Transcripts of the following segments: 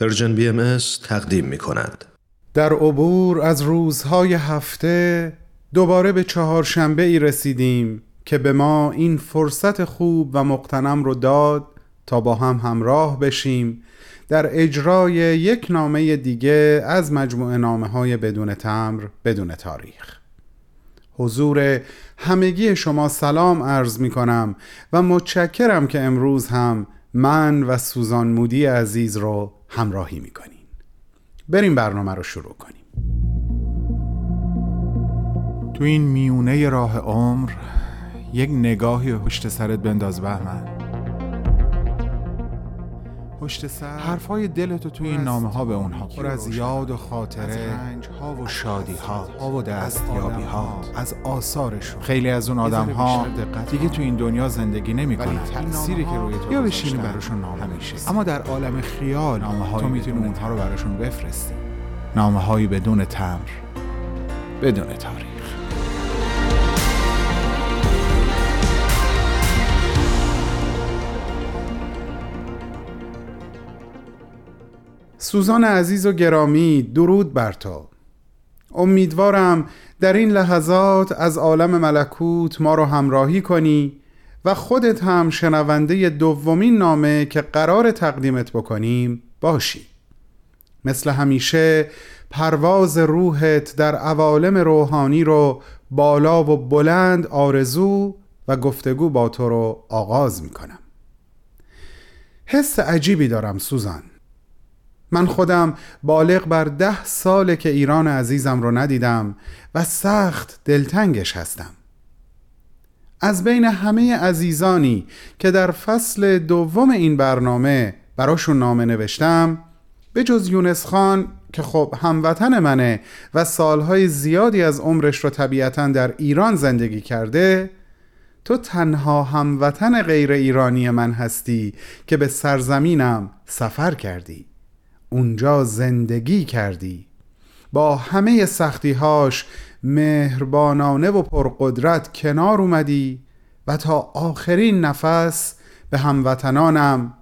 Persian BMS تقدیم می کند. در عبور از روزهای هفته دوباره به چهارشنبه ای رسیدیم که به ما این فرصت خوب و مغتنم رو داد تا با هم همراه بشیم در اجرای یک نامه دیگه از مجموعه نامه های بدون تمبر بدون تاریخ حضور همگی شما سلام عرض می کنم و متشکرم که امروز هم من و سوزان مودی عزیز رو همراهی می‌کنین. بریم برنامه رو شروع کنیم. تو این میونه راه عمر یک نگاهی پشت سرت بنداز بهمن. پشت سر. حرفای دلتو توی این نامه ها به اونها. پر از یاد و خاطره. از ها و شادی ها و دستیابی ها از آثارشون. خیلی از اون آدم ها دیگه تو این دنیا زندگی نمی‌کنن. تأثیری که روی تو یا بشینی براشون نامه میشه اما در عالم خیال نامه تو می‌تونی اونها رو براشون بفرستی. نامه هایی بدون تمر بدون تاریخ. سوزان عزیز و گرامی درود بر تو. امیدوارم در این لحظات از عالم ملکوت ما رو همراهی کنی و خودت هم شنونده دومین نامه که قرار تقدیمت بکنیم باشی. مثل همیشه پرواز روحت در عوالم روحانی رو بالا و بلند آرزو و گفتگو با تو رو آغاز می‌کنم. حس عجیبی دارم سوزان. من خودم بالغ بر ده ساله که ایران عزیزم رو ندیدم و سخت دلتنگش هستم. از بین همه عزیزانی که در فصل دوم این برنامه براشون نامه نوشتم به جز یونس خان که خب هموطن منه و سالهای زیادی از عمرش رو طبیعتا در ایران زندگی کرده تو تنها هموطن غیر ایرانی من هستی که به سرزمینم سفر کردی. اونجا زندگی کردی. با همه سختیهاش مهربانانه و پرقدرت کنار اومدی و تا آخرین نفس به هموطنانم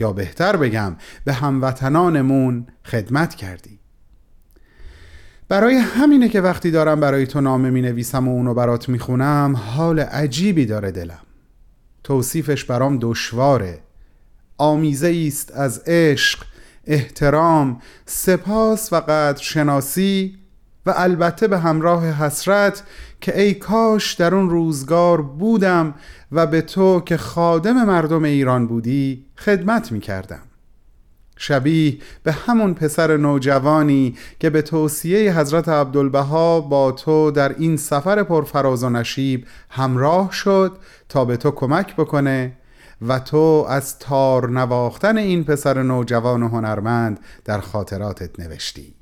یا بهتر بگم به هموطنانمون خدمت کردی. برای همینه که وقتی دارم برای تو نامه می نویسم و اونو برات می خونم حال عجیبی داره دلم. توصیفش برام دشواره. آمیزه است از عشق احترام سپاس و قدر شناسی و البته به همراه حسرت که ای کاش در اون روزگار بودم و به تو که خادم مردم ایران بودی خدمت می کردم شبیه به همون پسر نوجوانی که به توصیه حضرت عبدالبها با تو در این سفر پرفراز و نشیب همراه شد تا به تو کمک بکنه و تو از تار نواختن این پسر نوجوان و هنرمند در خاطراتت نوشتی.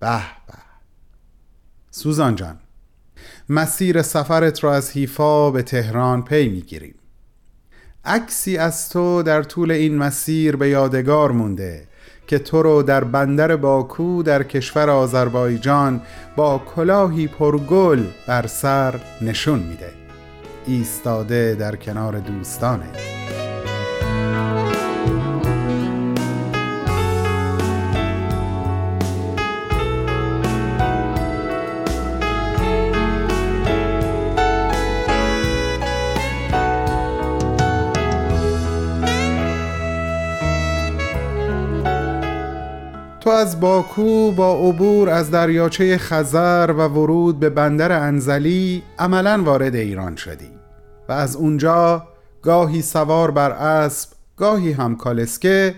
به به. سوزان جان مسیر سفرت را از حیفا به تهران پی می‌گیریم. عکسی از تو در طول این مسیر به یادگار مونده که تو رو در بندر باکو در کشور آذربایجان با کلاهی پرگل بر سر نشون میده. ایستاده در کنار دوستانه. تو از باکو با عبور از دریاچه خزر و ورود به بندر انزلی عملا وارد ایران شدی. و از اونجا گاهی سوار بر اسب گاهی هم کالسکه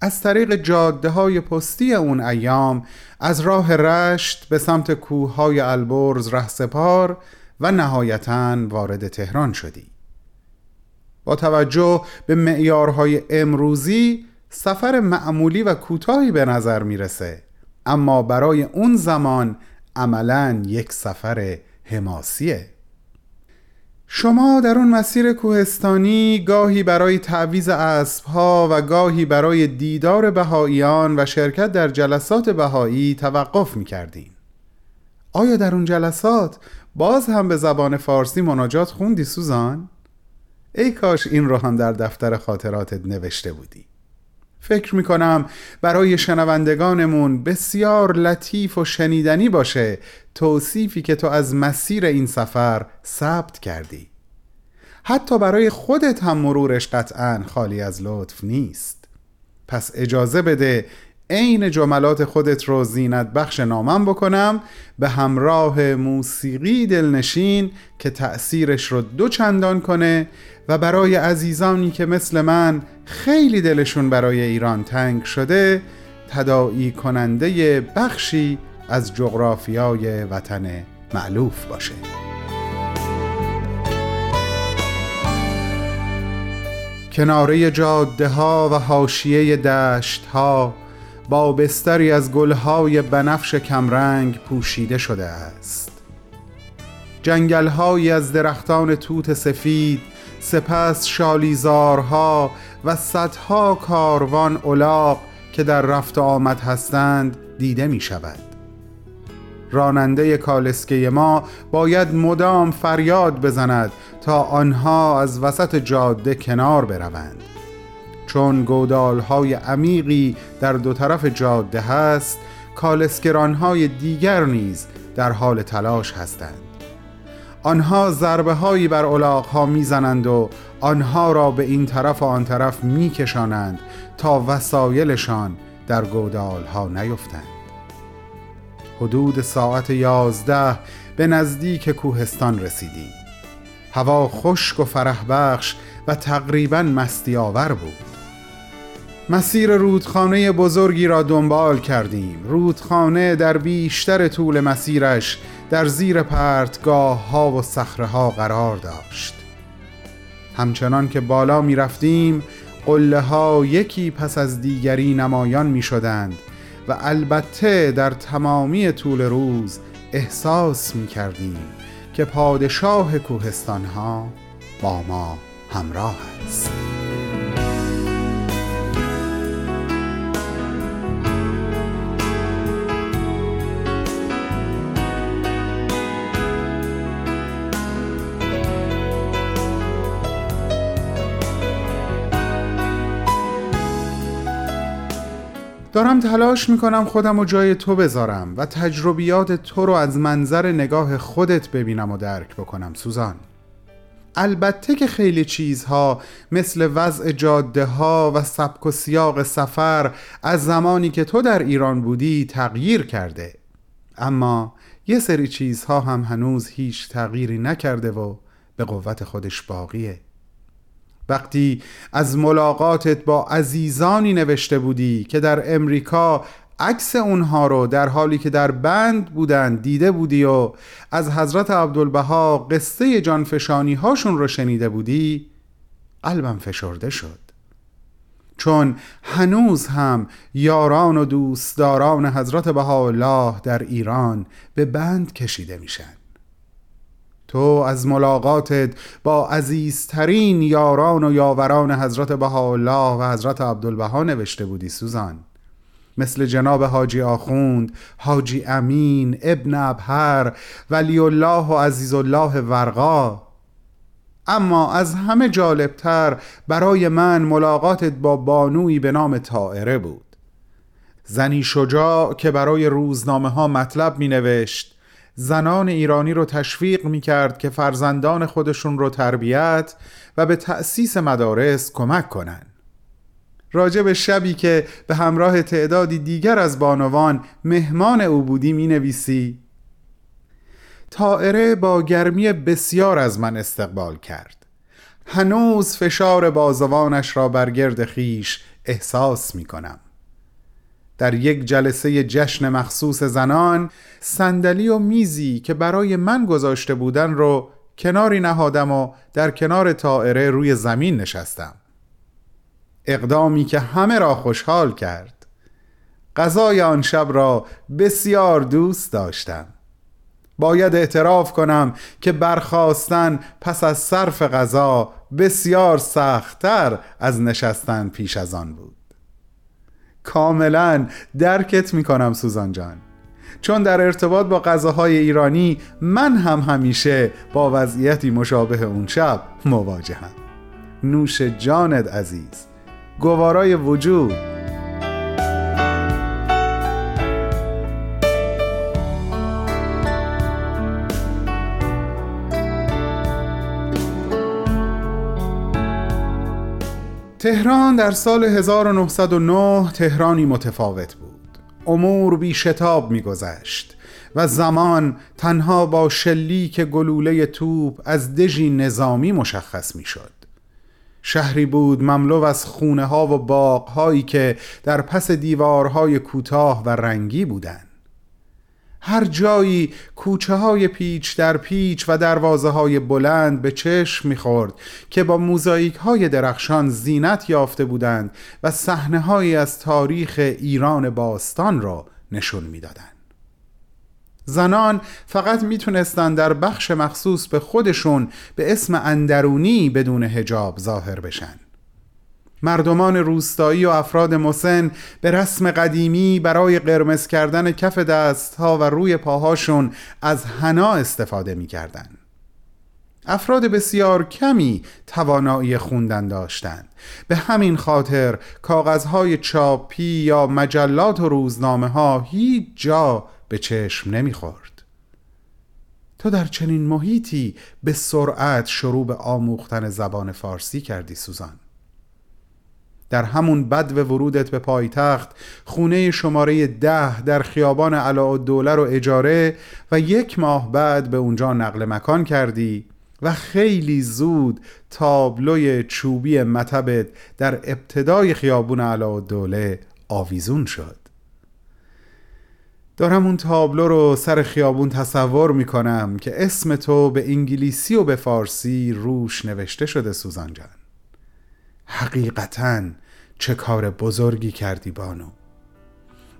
از طریق جاده های پستی اون ایام از راه رشت به سمت کوههای البرز رهسپار و نهایتا وارد تهران شدی. با توجه به معیارهای امروزی سفر معمولی و کوتاهی به نظر می‌رسه. اما برای اون زمان عملا یک سفر حماسیه. شما در اون مسیر کوهستانی گاهی برای تعویز اسبها و گاهی برای دیدار بهاییان و شرکت در جلسات بهایی توقف می کردین. آیا در اون جلسات باز هم به زبان فارسی مناجات خوندی سوزان؟ ای کاش این رو هم در دفتر خاطراتت نوشته بودی فکر می کنم برای شنوندگانمون بسیار لطیف و شنیدنی باشه توصیفی که تو از مسیر این سفر ثبت کردی. حتی برای خودت هم مرورش قطعا خالی از لطف نیست. پس اجازه بده عین جملات خودت رو زینت بخش نامم بکنم به همراه موسیقی دلنشین که تأثیرش رو دو چندان کنه و برای عزیزانی که مثل من خیلی دلشون برای ایران تنگ شده تداعی کننده بخشی از جغرافیای وطن معلوف باشه. کناره جاده ها و حاشیه دشت ها با بستری از گلهای بنفش کمرنگ پوشیده شده است. جنگلهایی از درختان توت سفید سپس شالیزارها و صدها کاروان اولاق که در رفت آمد هستند دیده می شود راننده کالسکه ما باید مدام فریاد بزند تا آنها از وسط جاده کنار بروند. چون گودالهای عمیقی در دو طرف جاده هست کالسکرانهای دیگر نیز در حال تلاش هستند. آنها ضربه هایی بر الاغها می‌زنند و آنها را به این طرف و آن طرف میکشانند تا وسایلشان در گودال ها نیفتند. حدود ساعت یازده به نزدیک کوهستان رسیدیم. هوا خشک و فرح بخش و تقریبا مستی آور بود. مسیر رودخانه بزرگی را دنبال کردیم. رودخانه در بیشتر طول مسیرش در زیر پرتگاه ها و صخره ها قرار داشت. همچنان که بالا می رفتیم قله ها یکی پس از دیگری نمایان می شدند و البته در تمامی طول روز احساس می کردیم که پادشاه کوهستان ها با ما همراه است. تلاش می‌کنم خودم و جای تو بذارم و تجربیات تو رو از منظر نگاه خودت ببینم و درک بکنم سوزان. البته که خیلی چیزها مثل وضع جاده ها و سبک و سیاق سفر از زمانی که تو در ایران بودی تغییر کرده. اما یه سری چیزها هم هنوز هیچ تغییری نکرده و به قوت خودش باقیه. وقتی از ملاقاتت با عزیزانی نوشته بودی که در امریکا عکس اونها رو در حالی که در بند بودن دیده بودی و از حضرت عبدالبها قصه جانفشانی هاشون رو شنیده بودی قلبم فشرده شد. چون هنوز هم یاران و دوستداران حضرت بهاءالله در ایران به بند کشیده میشن. تو از ملاقاتت با عزیزترین یاران و یاوران حضرت بهاءالله و حضرت عبدالبها نوشته بودی سوزان. مثل جناب حاجی آخوند، حاجی امین، ابن ابهر، ولی الله و عزیز الله ورقا. اما از همه جالبتر برای من ملاقاتت با بانوی به نام تائره بود. زنی شجاع که برای روزنامه ها مطلب می نوشت زنان ایرانی رو تشویق می کرد که فرزندان خودشون رو تربیت و به تأسیس مدارس کمک کنند. راجع به شبی که به همراه تعدادی دیگر از بانوان مهمان او بودی می نویسی تائره با گرمی بسیار از من استقبال کرد هنوز فشار بازوانش را بر گرد خیش احساس می کنم در یک جلسه جشن مخصوص زنان صندلی و میزی که برای من گذاشته بودن رو کناری نهادم و در کنار تائره روی زمین نشستم. اقدامی که همه را خوشحال کرد. غذای آن شب را بسیار دوست داشتم. باید اعتراف کنم که برخواستن پس از صرف غذا بسیار سختتر از نشستن پیش از آن بود. کاملا درکت می‌کنم سوزان جان. چون در ارتباط با غذاهای ایرانی من هم همیشه با وضعیتی مشابه اون شب مواجهم. نوش جانت عزیز. گوارای وجود. تهران در سال 1909 تهرانی متفاوت بود امور بی شتاب میگذشت و زمان تنها با شلیک گلوله توپ از دژی نظامی مشخص می‌شد. شهری بود مملو از خونه ها و باغ هایی که در پس دیوارهای کوتاه و رنگی بودند. هر جایی کوچه های پیچ در پیچ و دروازه های بلند به چشم می‌خورد که با موزاییک های درخشان زینت یافته بودند و صحنه هایی از تاریخ ایران باستان را نشون می‌دادند. زنان فقط می‌تونستند در بخش مخصوص به خودشون به اسم اندرونی بدون هجاب ظاهر بشن مردمان روستایی و افراد مسن به رسم قدیمی برای قرمز کردن کف دستها و روی پاهاشون از حنا استفاده می‌کردند. افراد بسیار کمی توانایی خوندن داشتند. به همین خاطر کاغذهای چاپی یا مجلات و روزنامه ها هیچ جا به چشم نمی‌خورد. تو در چنین محیطی به سرعت شروع به آموختن زبان فارسی کردی سوزان. در همون بد و ورودت به پایتخت خونه شماره ده در خیابان علاءالدوله رو اجاره و یک ماه بعد به اونجا نقل مکان کردی و خیلی زود تابلوی چوبی مطبت در ابتدای خیابون علاءالدوله آویزون شد. دارم اون تابلو رو سر خیابون تصور می‌کنم که اسم تو به انگلیسی و به فارسی روش نوشته شده سوزان جان. حقیقتا چه کار بزرگی کردی بانو.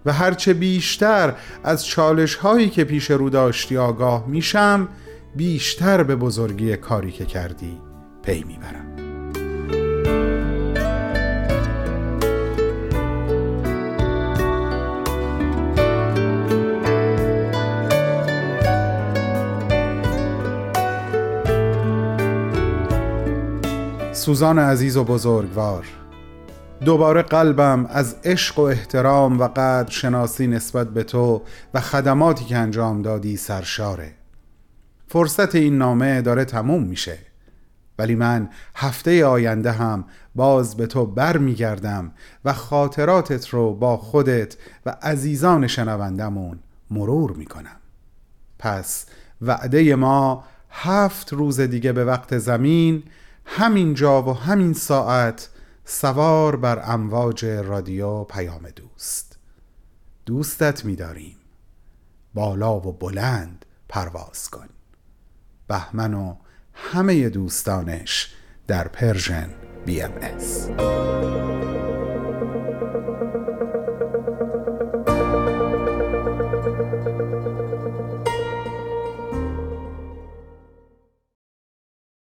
و هرچه بیشتر از چالش هایی که پیش رو داشتی آگاه میشم بیشتر به بزرگی کاری که کردی پی می‌برم. سوزان عزیز و بزرگوار. دوباره قلبم از عشق و احترام و قدر شناسی نسبت به تو و خدماتی که انجام دادی سرشاره. فرصت این نامه داره تموم میشه. ولی من هفته آینده هم باز به تو بر میگردم و خاطراتت رو با خودت و عزیزان شنوندمون مرور می‌کنم. پس وعده ما هفت روز دیگه به وقت زمین همین جا و همین ساعت سوار بر امواج رادیو پیام دوست. دوستت می‌داریم. بالا و بلند پرواز کن. بهمن و همه دوستانش در Persian BMS